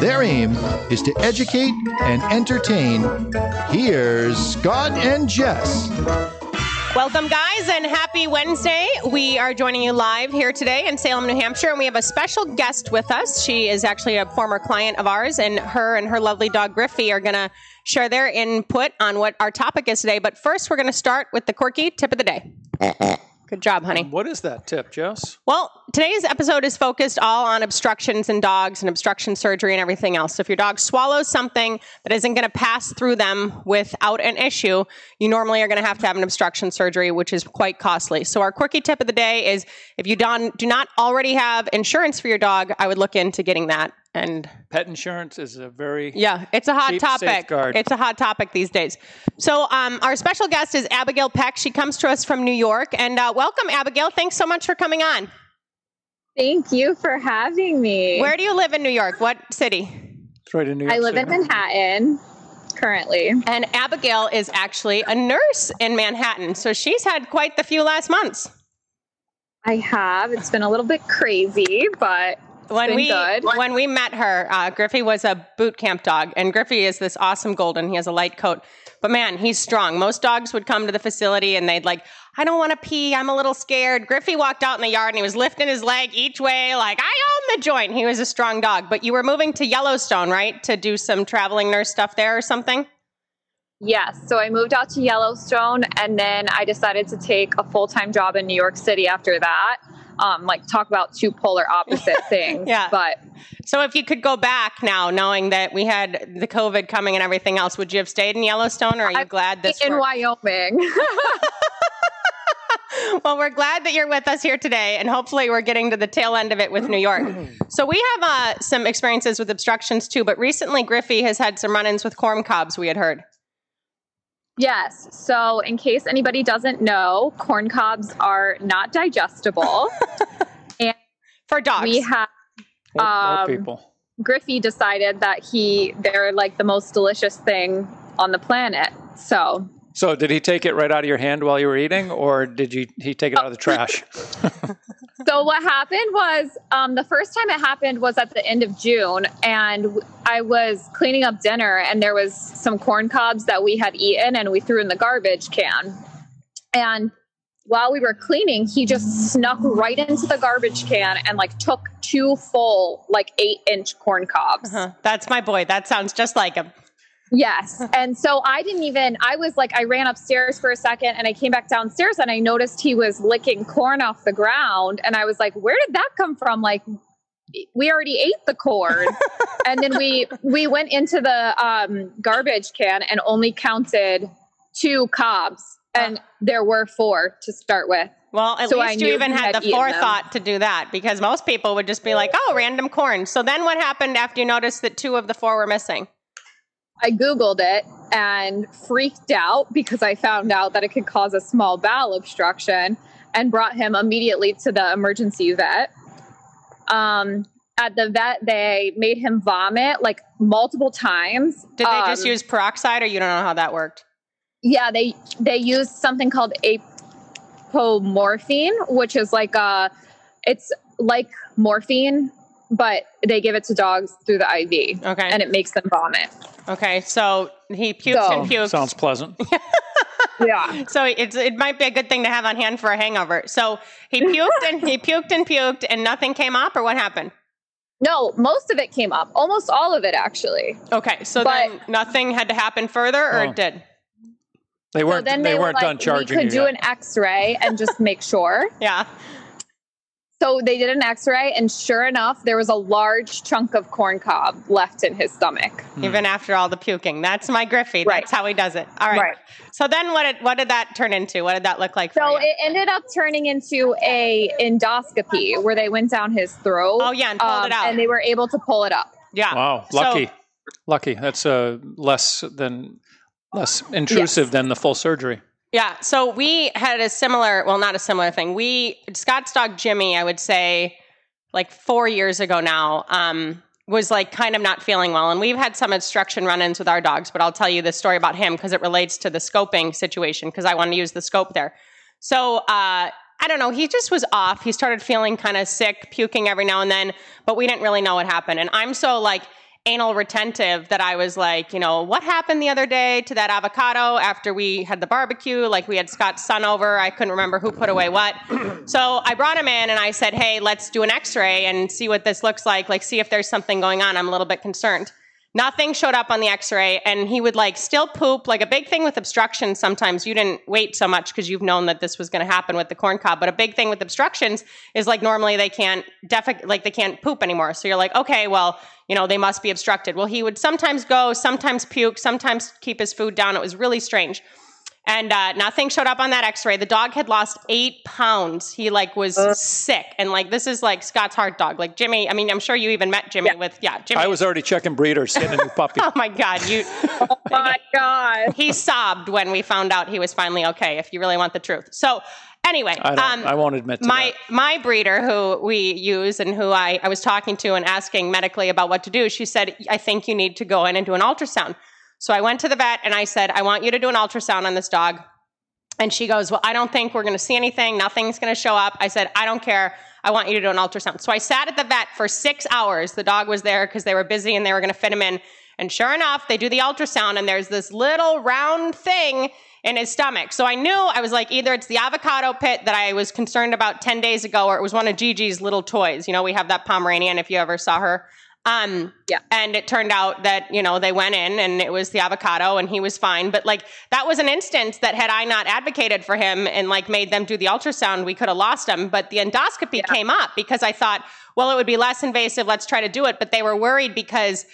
Their aim is to educate and entertain. Here's Scott and Jess. Welcome, guys, and happy Wednesday. We are joining you live here today in Salem, New Hampshire, and we have a special guest with us. She is actually a former client of ours, and her and her lovely dog Griffey are going to share their input on what our topic is today. But first, we're going to start with the quirky tip of the day. Good job, honey. What is that tip, Jess? Well, today's episode is focused all on obstructions in dogs and obstruction surgery and everything else. So if your dog swallows something that isn't going to pass through them without an issue, you normally are going to have to have an obstruction surgery, which is quite costly. So our quirky tip of the day is if you don- do not already have insurance for your dog, I would look into getting that. And Pet insurance is a very yeah, it's a hot Cheap topic. safeguard. It's a hot topic these days. So, um, our special guest is Abigail Peck. She comes to us from New York. And uh, welcome, Abigail. Thanks so much for coming on. Thank you for having me. Where do you live in New York? What city? it's right in New York I live City. in Manhattan currently. And Abigail is actually a nurse in Manhattan. So, she's had quite the few last months. I have. It's been a little bit crazy, but When we when we met her, uh, Griffey was a boot camp dog, and Griffey is this awesome golden. He has a light coat, but man, he's strong. Most dogs would come to the facility and they'd like, I don't want to pee. I'm a little scared. Griffey walked out in the yard and he was lifting his leg each way, like I own the joint. He was a strong dog. But you were moving to Yellowstone, right, to do some traveling nurse stuff there or something. yes. So I moved out to Yellowstone and then I decided to take a full time job in New York City after that. Um, like talk about two polar opposite things. Yeah. But So if you could go back now, knowing that we had the COVID coming and everything else, would you have stayed in Yellowstone, or are you I'm glad this? in worked? Wyoming. Well, we're glad that you're with us here today, and hopefully, we're getting to the tail end of it with New York. So, we have uh, some experiences with obstructions too, but recently, Griffey has had some run ins with corn cobs, we had heard. Yes. So in case anybody doesn't know, corn cobs are not digestible. and For dogs. we have Or- or um, people. Griffey decided that he they're like the most delicious thing on the planet. So So, did he take it right out of your hand while you were eating, or did you he take it out of the trash? so what happened was um, the first time it happened was at the end of June, and I was cleaning up dinner, and there was some corn cobs that we had eaten, and we threw in the garbage can. And while we were cleaning, he just snuck right into the garbage can and like took two full like eight inch corn cobs. Huh, That's my boy. That sounds just like him. Yes. And so I didn't even, I was like, I ran upstairs for a second and I came back downstairs and I noticed he was licking corn off the ground. And I was like, where did that come from? Like, we already ate the corn. and then we, we went into the um, garbage can and only counted two cobs. And there were four to start with. Well, at So I least you even had had the forethought to do that because most people would just be like, oh, random corn. So then what happened after you noticed that two of the four were missing? I Googled it and freaked out because I found out that it could cause a small bowel obstruction and brought him immediately to the emergency vet. Um, at the vet, they made him vomit like multiple times. Did they just Um, use peroxide or you don't know how that worked? Yeah, they they used something called apomorphine, which is like a, it's like morphine, but they give it to dogs through the IV, Okay. and it makes them vomit. okay. So he puked So- and puked. Sounds pleasant. Yeah. So it's it might be a good thing to have on hand for a hangover. So he puked and he puked and puked and nothing came up, or what happened? No, most of it came up. Almost all of it, actually. Okay, so But- then nothing had to happen further, or Oh. it did. They weren't. then they, they, weren't were done charging we could you. do yet. an X-ray and just make sure. Yeah. So they did an X-ray, and sure enough, there was a large chunk of corn cob left in his stomach. Even after all the puking, that's my Griffey. Right. That's how he does it. All right. Right. So then, what did what did that turn into? What did that look like? For So you? it ended up turning into a endoscopy where they went down his throat. Oh, yeah, and pulled it out. And they were able to pull it up. yeah. Wow, So lucky. Lucky. That's uh, less than less intrusive Yes. than the full surgery. Yeah. So we had a similar, well, not a similar thing. We, Scott's dog Jimmy, I would say like four years ago now, um, was like kind of not feeling well. And we've had some instruction run ins with our dogs, but I'll tell you the story about him because it relates to the scoping situation because I want to use the scope there. So, uh, I don't know. He just was off. He started feeling kind of sick, puking every now and then, but we didn't really know what happened. And I'm so like anal retentive that I was like, you know, what happened the other day to that avocado after we had the barbecue? Like we had Scott's son over. I couldn't remember who put away what. so I brought him in and I said, hey, let's do an x ray and see what this looks like. Like, see if there's something going on. I'm a little bit concerned. Nothing showed up on the x-ray and he would like still poop like a big thing with obstructions sometimes. You didn't wait so much because you've known that this was going to happen with the corn cob but a big thing with obstructions is like normally they can't defi- like they can't poop anymore. So you're like okay well you know they must be obstructed. Well he would sometimes go sometimes puke sometimes keep his food down. It was really strange and uh, nothing showed up on that x-ray the dog had lost eight pounds he like was sick and like this is like scott's heart dog like jimmy i mean i'm sure you even met jimmy with yeah jimmy I was already checking breeders, getting a new puppy. Oh my God, you! Oh my God. he sobbed when we found out he was finally okay. If you really want the truth, so anyway, I, don't, I won't admit to my that. my breeder who we use and who I, I was talking to and asking medically about what to do, she said, I think you need to go in and do an ultrasound. So I went to the vet and I said, I want you to do an ultrasound on this dog. And she goes, Well, I don't think we're going to see anything. Nothing's going to show up. I said, I don't care. I want you to do an ultrasound. So I sat at the vet for six hours. The dog was there because they were busy and they were going to fit him in. And sure enough, they do the ultrasound and there's this little round thing in his stomach. So I knew I was like, either it's the avocado pit that I was concerned about 10 days ago, or it was one of Gigi's little toys. You know, we have that Pomeranian if you ever saw her. Um, Yeah. And it turned out that, you know, they went in and it was the avocado and he was fine. But like, that was an instance that had I not advocated for him and like made them do the ultrasound, we could have lost him. But the endoscopy came up because I thought, well, it would be less invasive. Let's try to do it. But they were worried because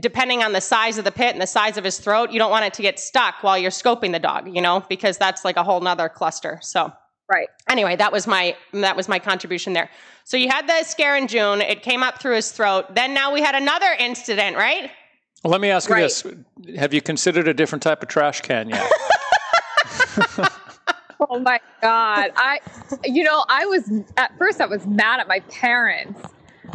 depending on the size of the pit and the size of his throat, you don't want it to get stuck while you're scoping the dog, you know, because that's like a whole nother cluster. So Right. anyway, that was my that was my contribution there. So you had the scare in June. It came up through his throat. Then now we had another incident, right? Well, let me ask you Right. this: Have you considered a different type of trash can yet? Oh my God. I, you know, I was, at first, I was mad at my parents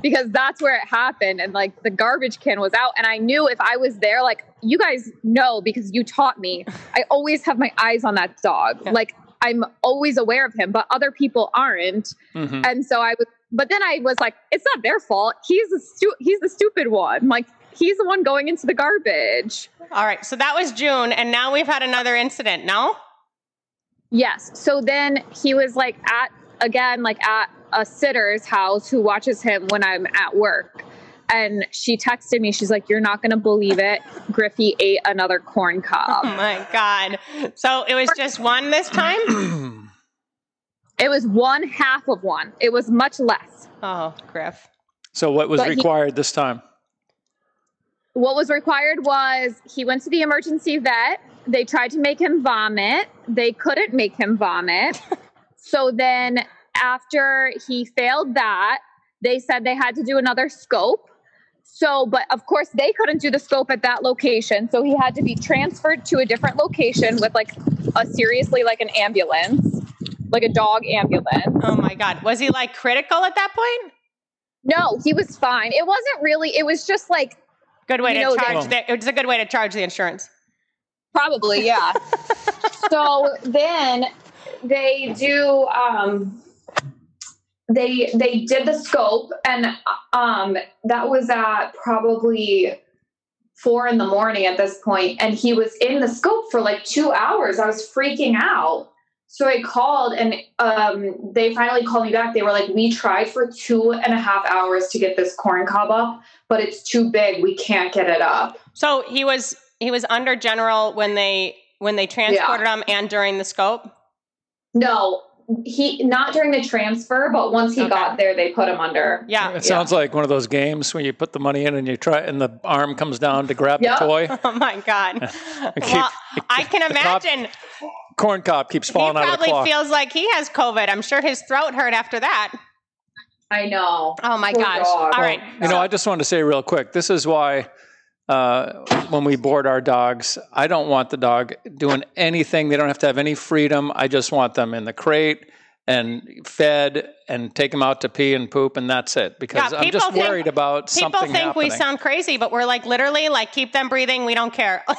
because that's where it happened. And like the garbage can was out. And I knew if I was there, like you guys know because you taught me, I always have my eyes on that dog. Like I'm always aware of him, but other people aren't. Mhm. And so I was, but then I was like, it's not their fault. He's the stu- he's the stupid one. Like he's the one going into the garbage. All right. So that was June, and now we've had another incident. No. Yes. So then he was like at again like at a sitter's house who watches him when I'm at work. And she texted me, she's like, You're not gonna believe it. Griffey ate another corn cob. Oh my God. So it was just one this time. it was one half of one. It was much less. Oh, Griff. so, what was But he- required this time? What was required was he went to the emergency vet. They tried to make him vomit. They couldn't make him vomit. so then after he failed that, they said they had to do another scope. So, but of course, they couldn't do the scope at that location. So he had to be transferred to a different location with like a seriously like an ambulance, like a dog ambulance. Oh my God. Was he like critical at that point? No, he was fine. It wasn't really, it was just like Good way to know, charge. The, it's a good way to charge the insurance. Probably, yeah. so then they do um they they did the scope and um that was at probably four in the morning at this point and he was in the scope for like two hours. I was freaking out. So i called and um they finally called me back. They were like we tried for two and a half hours to get this corn cob up but it's too big. We can't get it up. So he was he was under general when they when they transported him and during the scope. No, he not during the transfer, but once he Okay. got there, they put him under. Yeah. It sounds like one of those games where you put the money in and you try, and the arm comes down to grab Yep. the toy. Oh my God. Keep- well, I can the cop- imagine Corn cob keeps falling out of the probably feels like he has COVID. I'm sure his throat hurt after that. I know. Oh my Poor gosh. dog. All right. You know, I just wanted to say real quick. This is why uh, when we board our dogs. I don't want the dog doing anything. They don't have to have any freedom. I just want them in the crate and fed and take them out to pee and poop and that's it because Yeah, I'm just think- worried about People something think we sound crazy, but we're like literally like keep them breathing. We don't care.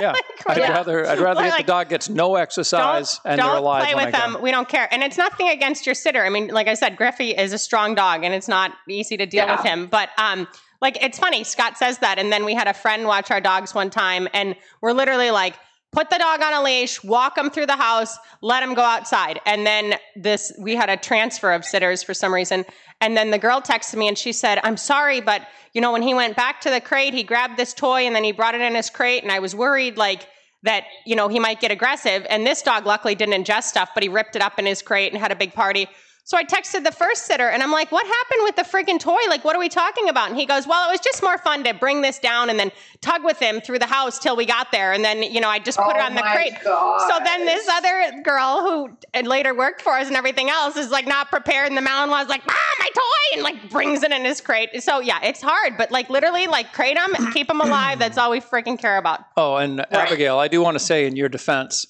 Yeah, like- I'd we're- rather I'd rather like, the dog gets no exercise don't, and they're alive play with them. We don't care. And it's nothing against your sitter. I mean, like I said, Griffey is a strong dog and it's not easy to deal Yeah. with him. But um, like it's funny, Scott says that. And then we had a friend watch our dogs one time and we're literally like, put the dog on a leash, walk him through the house, let him go outside. And then this, we had a transfer of sitters for some reason. And then the girl texted me and she said, I'm sorry, but you know, when he went back to the crate, he grabbed this toy and then he brought it in his crate. And I was worried, like, that you know he might get aggressive and this dog luckily didn't ingest stuff but he ripped it up in his crate and had a big party so i texted the first sitter and i'm like what happened with the freaking toy? Like what are we talking about? And he goes well it was just more fun to bring this down and then tug with him through the house till we got there. And then you know i just put it Oh on the my crate. So then this other girl who and later worked for us and everything else is like not prepared. And the mountain was like ah my toy! And like brings it in his crate. So yeah it's hard. But like literally like crate them keep them alive. That's all we freaking care about. Oh, and Abigail, I do want to say in your defense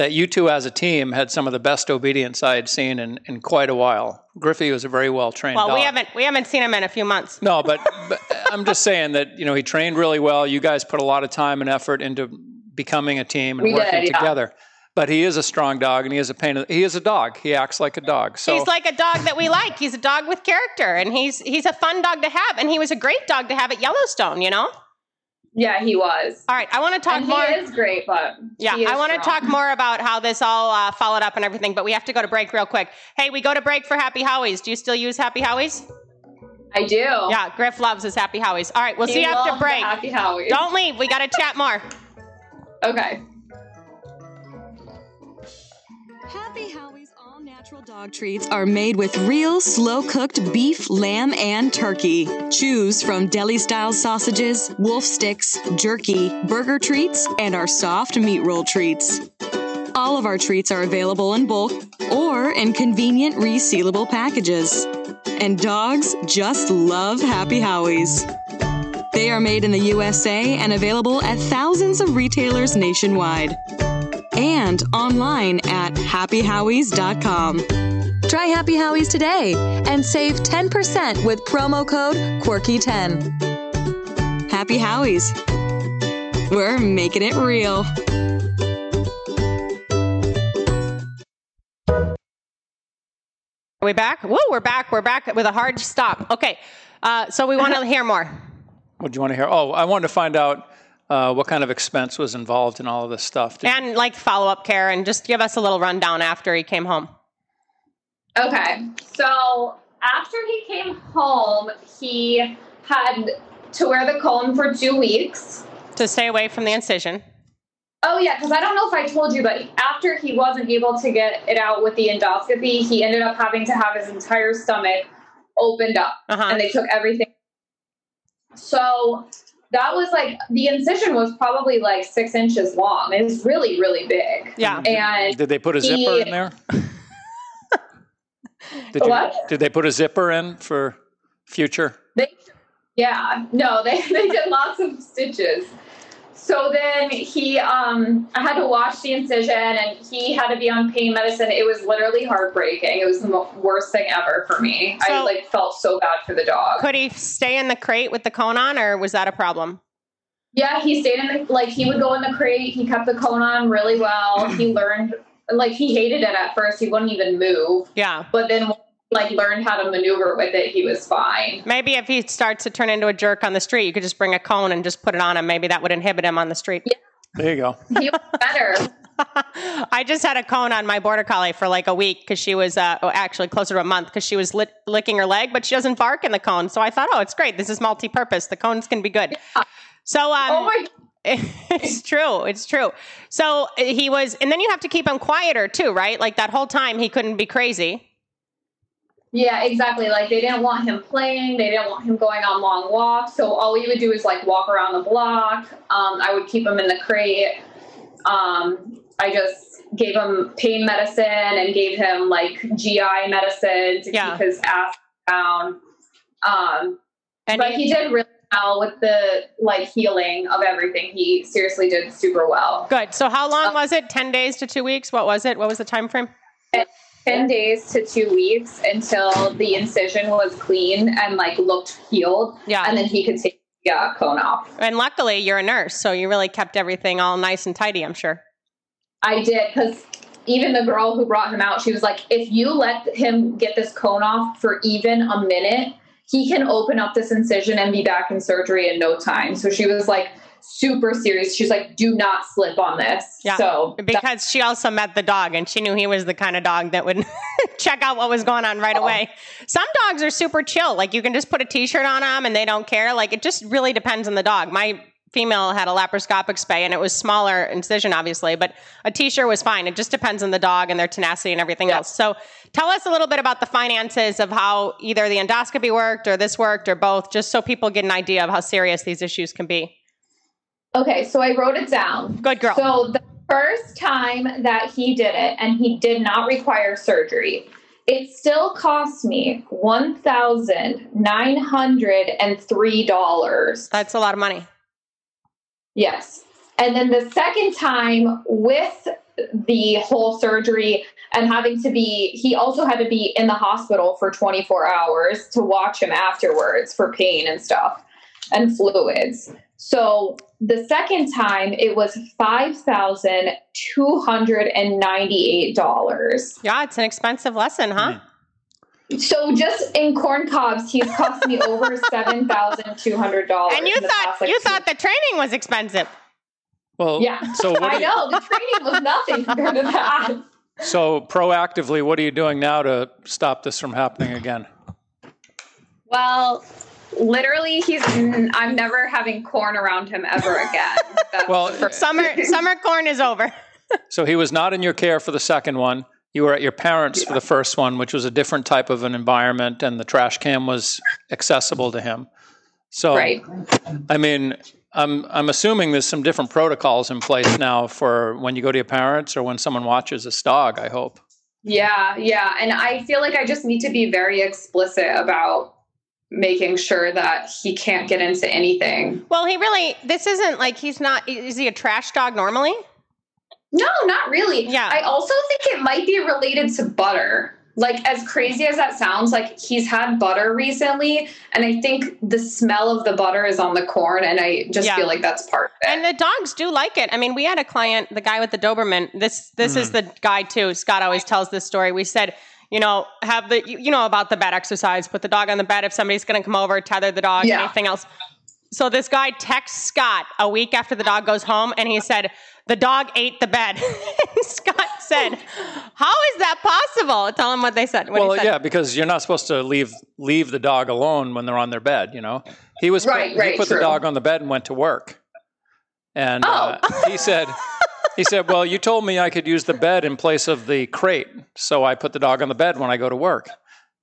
that you two as a team had some of the best obedience I had seen in, in quite a while. Griffey was a very well trained well dog. we haven't we haven't seen him in a few months No, but, but I'm just saying that you know he trained really well. You guys put a lot of time and effort into becoming a team and We working did, yeah. together. But he is a strong dog, and he is a pain. in He is a dog. He acts like a dog. So he's like a dog that we like. He's a dog with character, and he's he's a fun dog to have, and he was a great dog to have at Yellowstone. You know. Yeah, he was. All right, I want to talk and more. he is great, but yeah, he is I want to talk more about how this all uh, followed up and everything, but we have to go to break real quick. Hey, we go to break for Happy Howies. Do you still use Happy Howies? I do. Yeah, Griff loves his Happy Howies. All right, we'll He see you after break. Happy Howies. Don't leave. We got to chat more. Okay. Happy Howie's all dog treats are made with real slow cooked beef, lamb, and turkey. Choose from deli style sausages, wolf sticks, jerky, burger treats, and our soft meat roll treats. All of our treats are available in bulk or in convenient resealable packages. And dogs just love Happy Howies. They are made in the USA and available at thousands of retailers nationwide and online at happyhowies.com. Try Happy Howies today and save 10% with promo code Quirky10. Happy Howies. We're making it real. Are we back? Whoa, we're back. We're back with a hard stop. Okay, uh, so we want to hear more. what do you want to hear? Oh, I wanted to find out uh, what kind of expense was involved in all of this stuff. Did- and like follow up care and just give us a little rundown after he came home. Okay. So after he came home, he had to wear the cone for two weeks. To stay away from the incision. Oh yeah, because I don't know if I told you, but after he wasn't able to get it out with the endoscopy, he ended up having to have his entire stomach opened up, Uh-huh. and they took everything. So that was like the incision was probably like six inches long. It was really, really big. Yeah. And Did they put a zipper he- in there? Did you, What? Did they put a zipper in for future? They, yeah, no, they, they did lots of stitches. So then he, um, I had to wash the incision and he had to be on pain medicine. It was literally heartbreaking. It was the mo- worst thing ever for me. I like felt so bad for the dog. Could he stay in the crate with the cone on, or was that a problem? Yeah, he stayed in the, like, he would go in the crate. He kept the cone on really well. He learned, like, he hated it at first. He wouldn't even move. Yeah. But then, like, learned how to maneuver with it. He was fine. Maybe if he starts to turn into a jerk on the street, you could just bring a cone and just put it on him. Maybe that would inhibit him on the street. There you go. He was better. I just had a cone on my border collie for like a week because she was, uh, oh, actually closer to a month because she was lit- licking her leg, but she doesn't bark in the cone. So I thought, oh, it's great. This is multi-purpose. The cones can be good. So, um, oh my it's true. It's true. So uh, he was, and then you have to keep him quieter too, right? Like that whole time he couldn't be crazy. Yeah, exactly. Like they didn't want him playing. They didn't want him going on long walks. So all we would do is like walk around the block. Um, I would keep him in the crate. Um, I just gave him pain medicine and gave him like GI medicine to Yeah. keep his ass down. Um, And but he- he did really well with the like healing of everything, he seriously did super well. Good. So how long was it? 10 days to 2 weeks? What was it? What was the time frame? 10 days to two weeks until the incision was clean and like looked healed. Yeah. And then he could take the uh, cone off. And luckily, you're a nurse, so you really kept everything all nice and tidy, I'm sure. I did because even the girl who brought him out, she was like, if you let him get this cone off for even a minute, he can open up this incision and be back in surgery in no time. So she was like super serious. She's like, do not slip on this. Yeah. So Because she also met the dog and she knew he was the kind of dog that would check out what was going on right oh. away. Some dogs are super chill. Like you can just put a t shirt on them and they don't care. Like it just really depends on the dog. My female had a laparoscopic spay and it was smaller incision, obviously, but a t shirt was fine. It just depends on the dog and their tenacity and everything Yeah. else. So tell us a little bit about the finances of how either the endoscopy worked or this worked or both, just so people get an idea of how serious these issues can be. Okay, so I wrote it down. Good girl. So the first time that he did it, and he did not require surgery, it still cost me one thousand nine hundred and three dollars. That's a lot of money. Yes. And then the second time with the whole surgery and having to be, he also had to be in the hospital for 24 hours to watch him afterwards for pain and stuff and fluids. So the second time it was $5,298. Yeah, it's an expensive lesson, huh? Hmm. So just in corn cobs, he's cost me over seven thousand two hundred dollars. And you thought you thought the training was expensive. Well, Yeah. So what? I you- know the training was nothing compared to that. So proactively, what are you doing now to stop this from happening again? Well, literally, he's. I'm never having corn around him ever again. That's Well, the uh, first- Summer summer corn is over. So he was not in your care for the second one. You were at your parents for the first one, which was a different type of an environment, and the trash can was accessible to him. So, right. I mean, I'm I'm assuming there's some different protocols in place now for when you go to your parents or when someone watches this dog. I hope. Yeah, yeah, and I feel like I just need to be very explicit about making sure that he can't get into anything. Well, he really this isn't like he's not is he a trash dog normally? No, not really. Yeah. I also think it might be related to butter. Like as crazy as that sounds, like he's had butter recently, and I think the smell of the butter is on the corn, and I just Yeah. feel like that's part of it. And the dogs do like it. I mean, we had a client, the guy with the Doberman. This this is hmm. the guy too. Scott always tells this story. We said, you know, have the you, you know about the bed exercise. Put the dog on the bed if somebody's going to come over. Tether the dog. Yeah. Anything else. So this guy texts Scott a week after the dog goes home, and he said the dog ate the bed. Scott said, "How is that possible?" Tell him what they said. What he well, said. yeah, because you're not supposed to leave leave the dog alone when they're on their bed. You know, he was Right, he right, put the dog on the bed and went to work, and uh, Oh. he said. He said, "Well, you told me I could use the bed in place of the crate, so I put the dog on the bed when I go to work."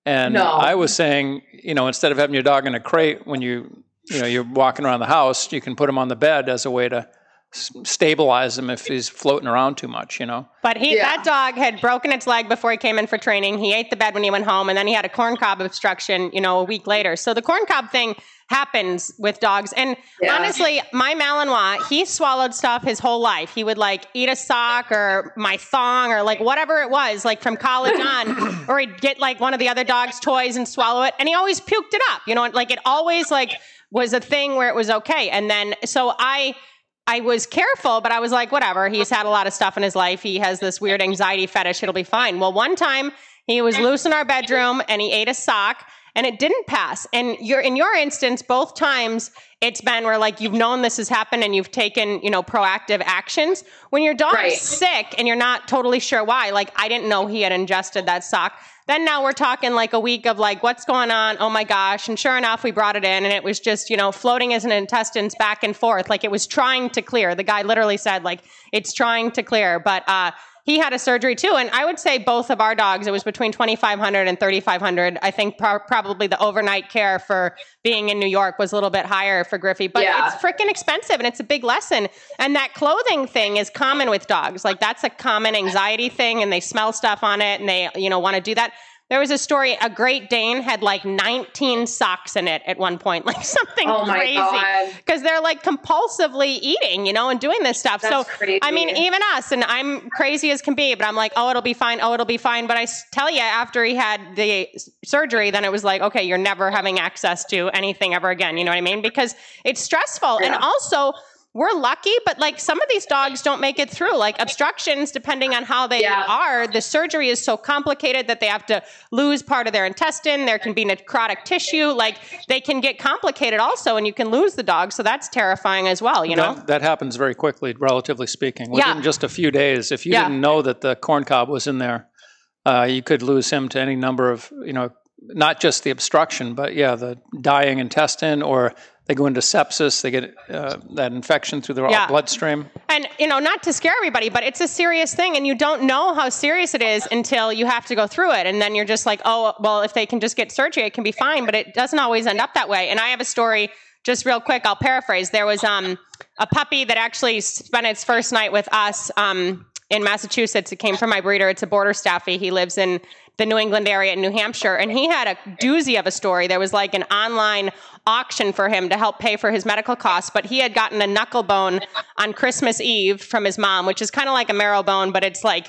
And No. I was saying, you know, instead of having your dog in a crate when you, you know, you're walking around the house, you can put him on the bed as a way to stabilize him if he's floating around too much. You know. But he, Yeah. that dog had broken its leg before he came in for training. He ate the bed when he went home, and then he had a corn cob obstruction, you know, a week later. So the corn cob thing happens with dogs. And Yeah. honestly, my Malinois, he swallowed stuff his whole life. He would like eat a sock or my thong or like whatever it was, like from college on, or he'd get like one of the other dog's toys and swallow it, and he always puked it up. You know, like it always like was a thing where it was okay. And then so I. I was careful, but I was like, whatever. He's had a lot of stuff in his life. He has this weird anxiety fetish. It'll be fine. Well, one time he was loose in our bedroom and he ate a sock and it didn't pass. And you're in your instance, both times it's been where like you've known this has happened and you've taken, you know, proactive actions. When your dog's Right. sick and you're not totally sure why, like I didn't know he had ingested that sock. Then now we're talking like a week of like, what's going on? Oh my gosh. And sure enough, we brought it in and it was just, you know, floating as an intestines back and forth. Like it was trying to clear. The guy literally said, like, it's trying to clear. But uh, he had a surgery too. And I would say both of our dogs, it was between 2,500 and 3,500. I think pro- probably the overnight care for being in New York was a little bit higher for Griffey, but Yeah. it's freaking expensive and it's a big lesson. And that clothing thing is common with dogs. Like that's a common anxiety thing and they smell stuff on it and they, you know, want to do that. There was a story, a Great Dane had like 19 socks in it at one point, like something Oh crazy. Because they're like compulsively eating, you know, and doing this stuff. That's so, crazy. I mean, even us, and I'm crazy as can be, but I'm like, oh, it'll be fine. Oh, it'll be fine. But I tell you, after he had the surgery, then it was like, okay, you're never having access to anything ever again. You know what I mean? Because it's stressful. And also, we're lucky, but like some of these dogs don't make it through. Like obstructions, depending on how they Yeah. are, the surgery is so complicated that they have to lose part of their intestine. There can be necrotic tissue. Like they can get complicated also, and you can lose the dog. So that's terrifying as well, you know? That, that happens very quickly, relatively speaking. Yeah. Within just a few days, if you Yeah. didn't know that the corn cob was in there, uh, you could lose him to any number of, you know, not just the obstruction, but yeah, the dying intestine, or they go into sepsis, they get uh, that infection through their Yeah. bloodstream. And you know, not to scare everybody, but it's a serious thing, and you don't know how serious it is until you have to go through it, and then you're just like, oh, well, if they can just get surgery, it can be fine. But it doesn't always end up that way. And I have a story, just real quick. I'll paraphrase. There was um, a puppy that actually spent its first night with us um, in Massachusetts. It came from my breeder. It's a border staffy. He lives in the New England area in New Hampshire, and he had a doozy of a story. There was like an online auction for him to help pay for his medical costs, but he had gotten a knuckle bone on Christmas Eve from his mom, which is kind of like a marrow bone, but it's like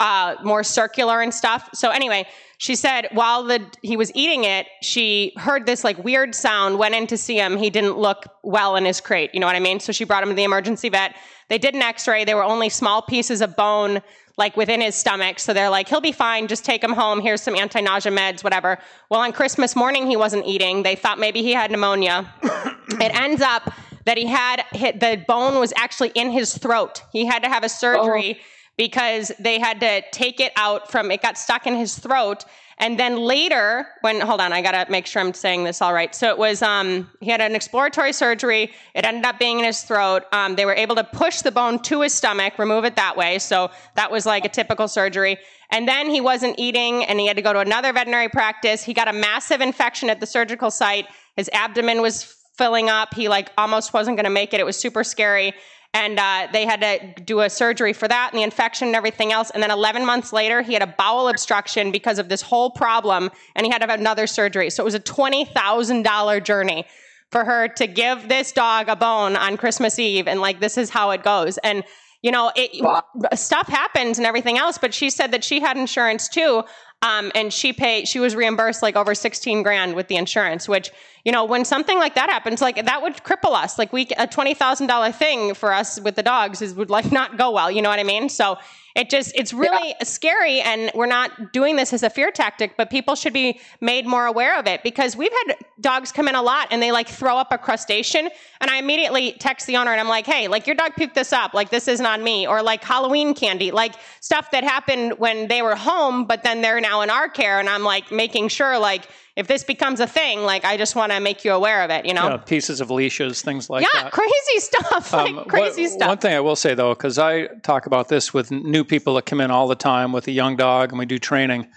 uh, more circular and stuff. So anyway, she said while the he was eating it, she heard this like weird sound. Went in to see him. He didn't look well in his crate. You know what I mean? So she brought him to the emergency vet. They did an X-ray. They were only small pieces of bone like within his stomach. So they're like, he'll be fine. Just take him home. Here's some anti-nausea meds, whatever. Well, on Christmas morning, he wasn't eating. They thought maybe he had pneumonia. it ends up that he had hit the bone was actually in his throat. He had to have a surgery oh. because they had to take it out from it got stuck in his throat. And then later, when hold on, I gotta make sure I'm saying this all right. So it was um, he had an exploratory surgery. It ended up being in his throat. Um, they were able to push the bone to his stomach, remove it that way. So that was like a typical surgery. And then he wasn't eating, and he had to go to another veterinary practice. He got a massive infection at the surgical site. His abdomen was filling up. He like almost wasn't to make it. It was super scary. And uh, they had to do a surgery for that and the infection and everything else. And then 11 months later, he had a bowel obstruction because of this whole problem, and he had to have another surgery. So it was a $20,000 journey for her to give this dog a bone on Christmas Eve. And like, this is how it goes. And you know, it, stuff happens and everything else. But she said that she had insurance too, um, and she paid. She was reimbursed like over sixteen grand with the insurance. Which you know, when something like that happens, like that would cripple us. Like we a twenty thousand dollar thing for us with the dogs is would like not go well. You know what I mean? So it just it's really scary, and we're not doing this as a fear tactic, but people should be made more aware of it because we've had dogs come in a lot and they like throw up a crustacean, and I immediately text the owner and I'm like, hey, like your dog puked this up, like this isn't on me, or like Halloween candy, like stuff that happened when they were home, but then they're now in our care, and I'm like making sure like if this becomes a thing, like I just want to make you aware of it, you know? Know, pieces of leashes, things like yeah, that. crazy stuff, like Um, crazy what- stuff. One thing I will say though, because I talk about this with new people that come in all the time with a young dog, and we do training.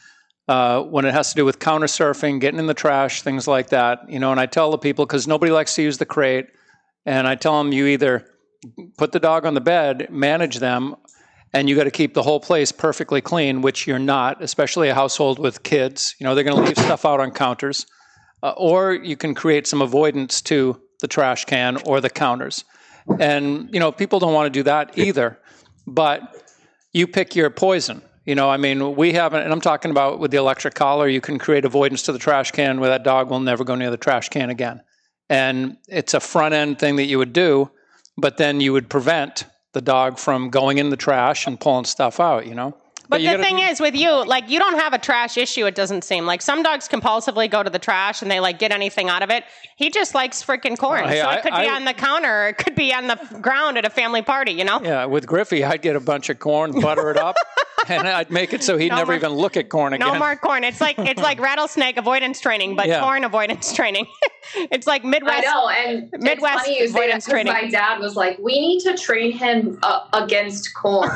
Uh, when it has to do with counter surfing, getting in the trash, things like that, you know, and I tell the people because nobody likes to use the crate, and I tell them you either put the dog on the bed, manage them, and you got to keep the whole place perfectly clean, which you're not, especially a household with kids. You know, they're going to leave stuff out on counters, uh, or you can create some avoidance to the trash can or the counters. And you know, people don't want to do that either. But you pick your poison. You know, I mean, we haven't, and I'm talking about with the electric collar, you can create avoidance to the trash can where that dog will never go near the trash can again. And it's a front end thing that you would do, but then you would prevent the dog from going in the trash and pulling stuff out, you know? But you the gotta- thing is, with you, like you don't have a trash issue. It doesn't seem like some dogs compulsively go to the trash and they like get anything out of it. He just likes freaking corn, Hey, so I- it could be I- on the counter, it could be on the ground at a family party. You know? Yeah, with Griffey, I'd get a bunch of corn, butter it up, and I'd make it so he'd No never more- even look at corn again. No more corn. It's like it's like rattlesnake avoidance training, but Yeah. corn avoidance training. it's like I Midwest. know, and Midwest it's funny you say that training. my dad was like, "We need to train him uh, against corn,"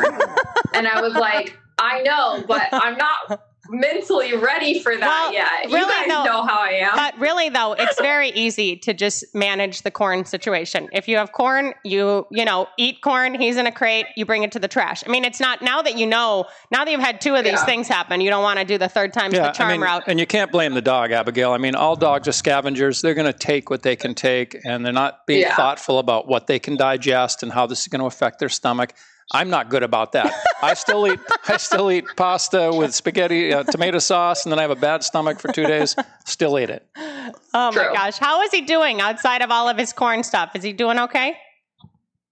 and I was like, "I know, but I'm not mentally ready for that Well, yet. you really, guys though- know how I am. But really though, it's very easy to just manage the corn situation. If you have corn, you you know, eat corn, he's in a crate, you bring it to the trash. I mean, it's not now that you know, now that you've had two of these Yeah. things happen, you don't want to do the third time the charm I mean, route. and you can't blame the dog, Abigail. I mean, all dogs are scavengers. They're going to take what they can take, and they're not being Yeah. thoughtful about what they can digest and how this is going to affect their stomach. I'm not good about that. I still eat. I still eat pasta with spaghetti, uh, tomato sauce, and then I have a bad stomach for two days. Still eat it. Oh my gosh. How is he doing outside of all of his corn stuff? Is he doing okay?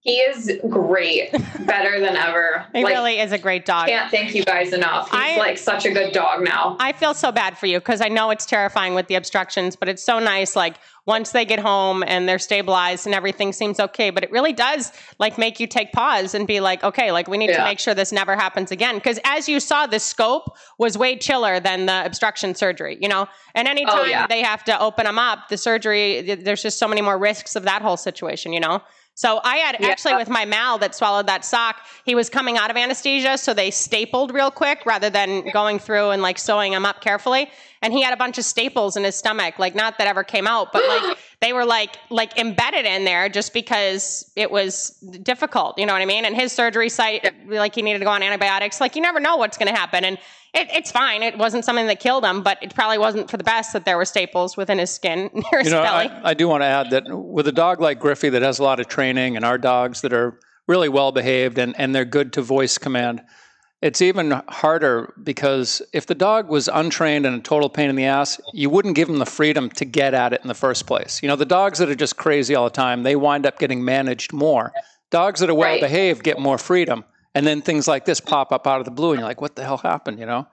He is great, better than ever. He like, really is a great dog. can't thank you guys enough. He's I- like such a good dog now. I feel so bad for you because I know it's terrifying with the obstructions, but it's so nice. Like once they get home and they're stabilized and everything seems okay, but it really does like make you take pause and be like, okay, like we need to make sure this never happens again. Because as you saw, the scope was way chiller than the obstruction surgery, you know. And anytime Oh, yeah. they have to open them up, the surgery, there's just so many more risks of that whole situation, you know. So I had Yeah. actually with my Mal that swallowed that sock, he was coming out of anesthesia, so they stapled real quick rather than going through and like sewing him up carefully. And he had a bunch of staples in his stomach, like not that ever came out, but like they were like like embedded in there just because it was difficult, you know what I mean? And his surgery site, like he needed to go on antibiotics. Like you never know what's going to happen, and it, it's fine. It wasn't something that killed him, but it probably wasn't for the best that there were staples within his skin near his You know, belly. I, I do want to add that with a dog like Griffey that has a lot of training, and our dogs that are really well behaved and, and they're good to voice command, it's even harder because if the dog was untrained and a total pain in the ass, you wouldn't give them the freedom to get at it in the first place. You know, the dogs that are just crazy all the time, they wind up getting managed more. Dogs that are well Right. behaved get more freedom. And then things like this pop up out of the blue, and you're like, what the hell happened, you know?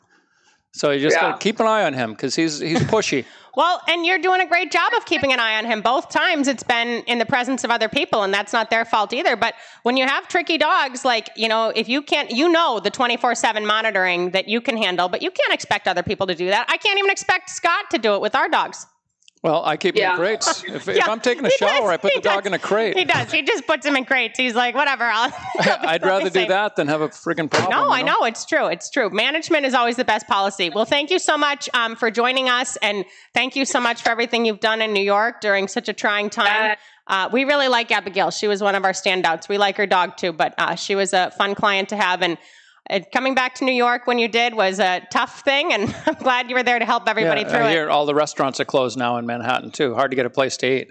So you just Yeah. got to keep an eye on him because he's, he's pushy. Well, and you're doing a great job of keeping an eye on him. Both times it's been in the presence of other people, and that's not their fault either. But when you have tricky dogs, like, you know, if you can't, you know, the 24 7 monitoring that you can handle, but you can't expect other people to do that. I can't even expect Scott to do it with our dogs. Well, I keep them Yeah. in crates. If, if I'm taking a he shower, does. I put He the dog in a crate. He does. He just puts him in crates. He's like, whatever. I'll, I'd rather do that than have a friggin' problem. No, you I know it's true. It's true. Management is always the best policy. Well, thank you so much um, for joining us, and thank you so much for everything you've done in New York during such a trying time. Uh, we really like Abigail. She was one of our standouts. We like her dog too, but uh, she was a fun client to have. And uh, coming back to New York when you did was a tough thing, and I'm glad you were there to help everybody yeah, through I it. hear all the restaurants are closed now in Manhattan too. Hard to get a place to eat.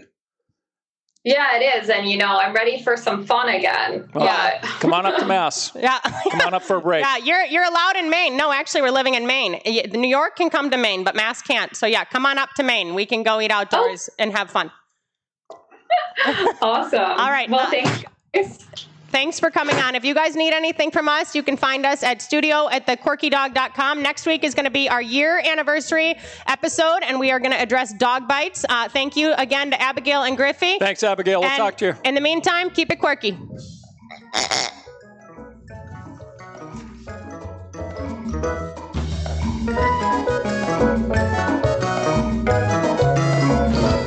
Yeah, it is. And you know, I'm ready for some fun again. Well, yeah. Come on up to Mass. Yeah. Come on up for a break. Yeah, you're you're allowed in Maine. No, actually, we're living in Maine. New York can come to Maine, but Mass can't. So yeah, come on up to Maine. We can go eat outdoors and have fun. Awesome. All right. Well, Uh, thanks. Guys. Thanks for coming on. If you guys need anything from us, you can find us at studio at thequirkydog.com. Next week is going to be our year anniversary episode, and we are going to address dog bites. Uh, thank you again to Abigail and Griffey. Thanks, Abigail. We'll And talk to you. In the meantime, keep it quirky.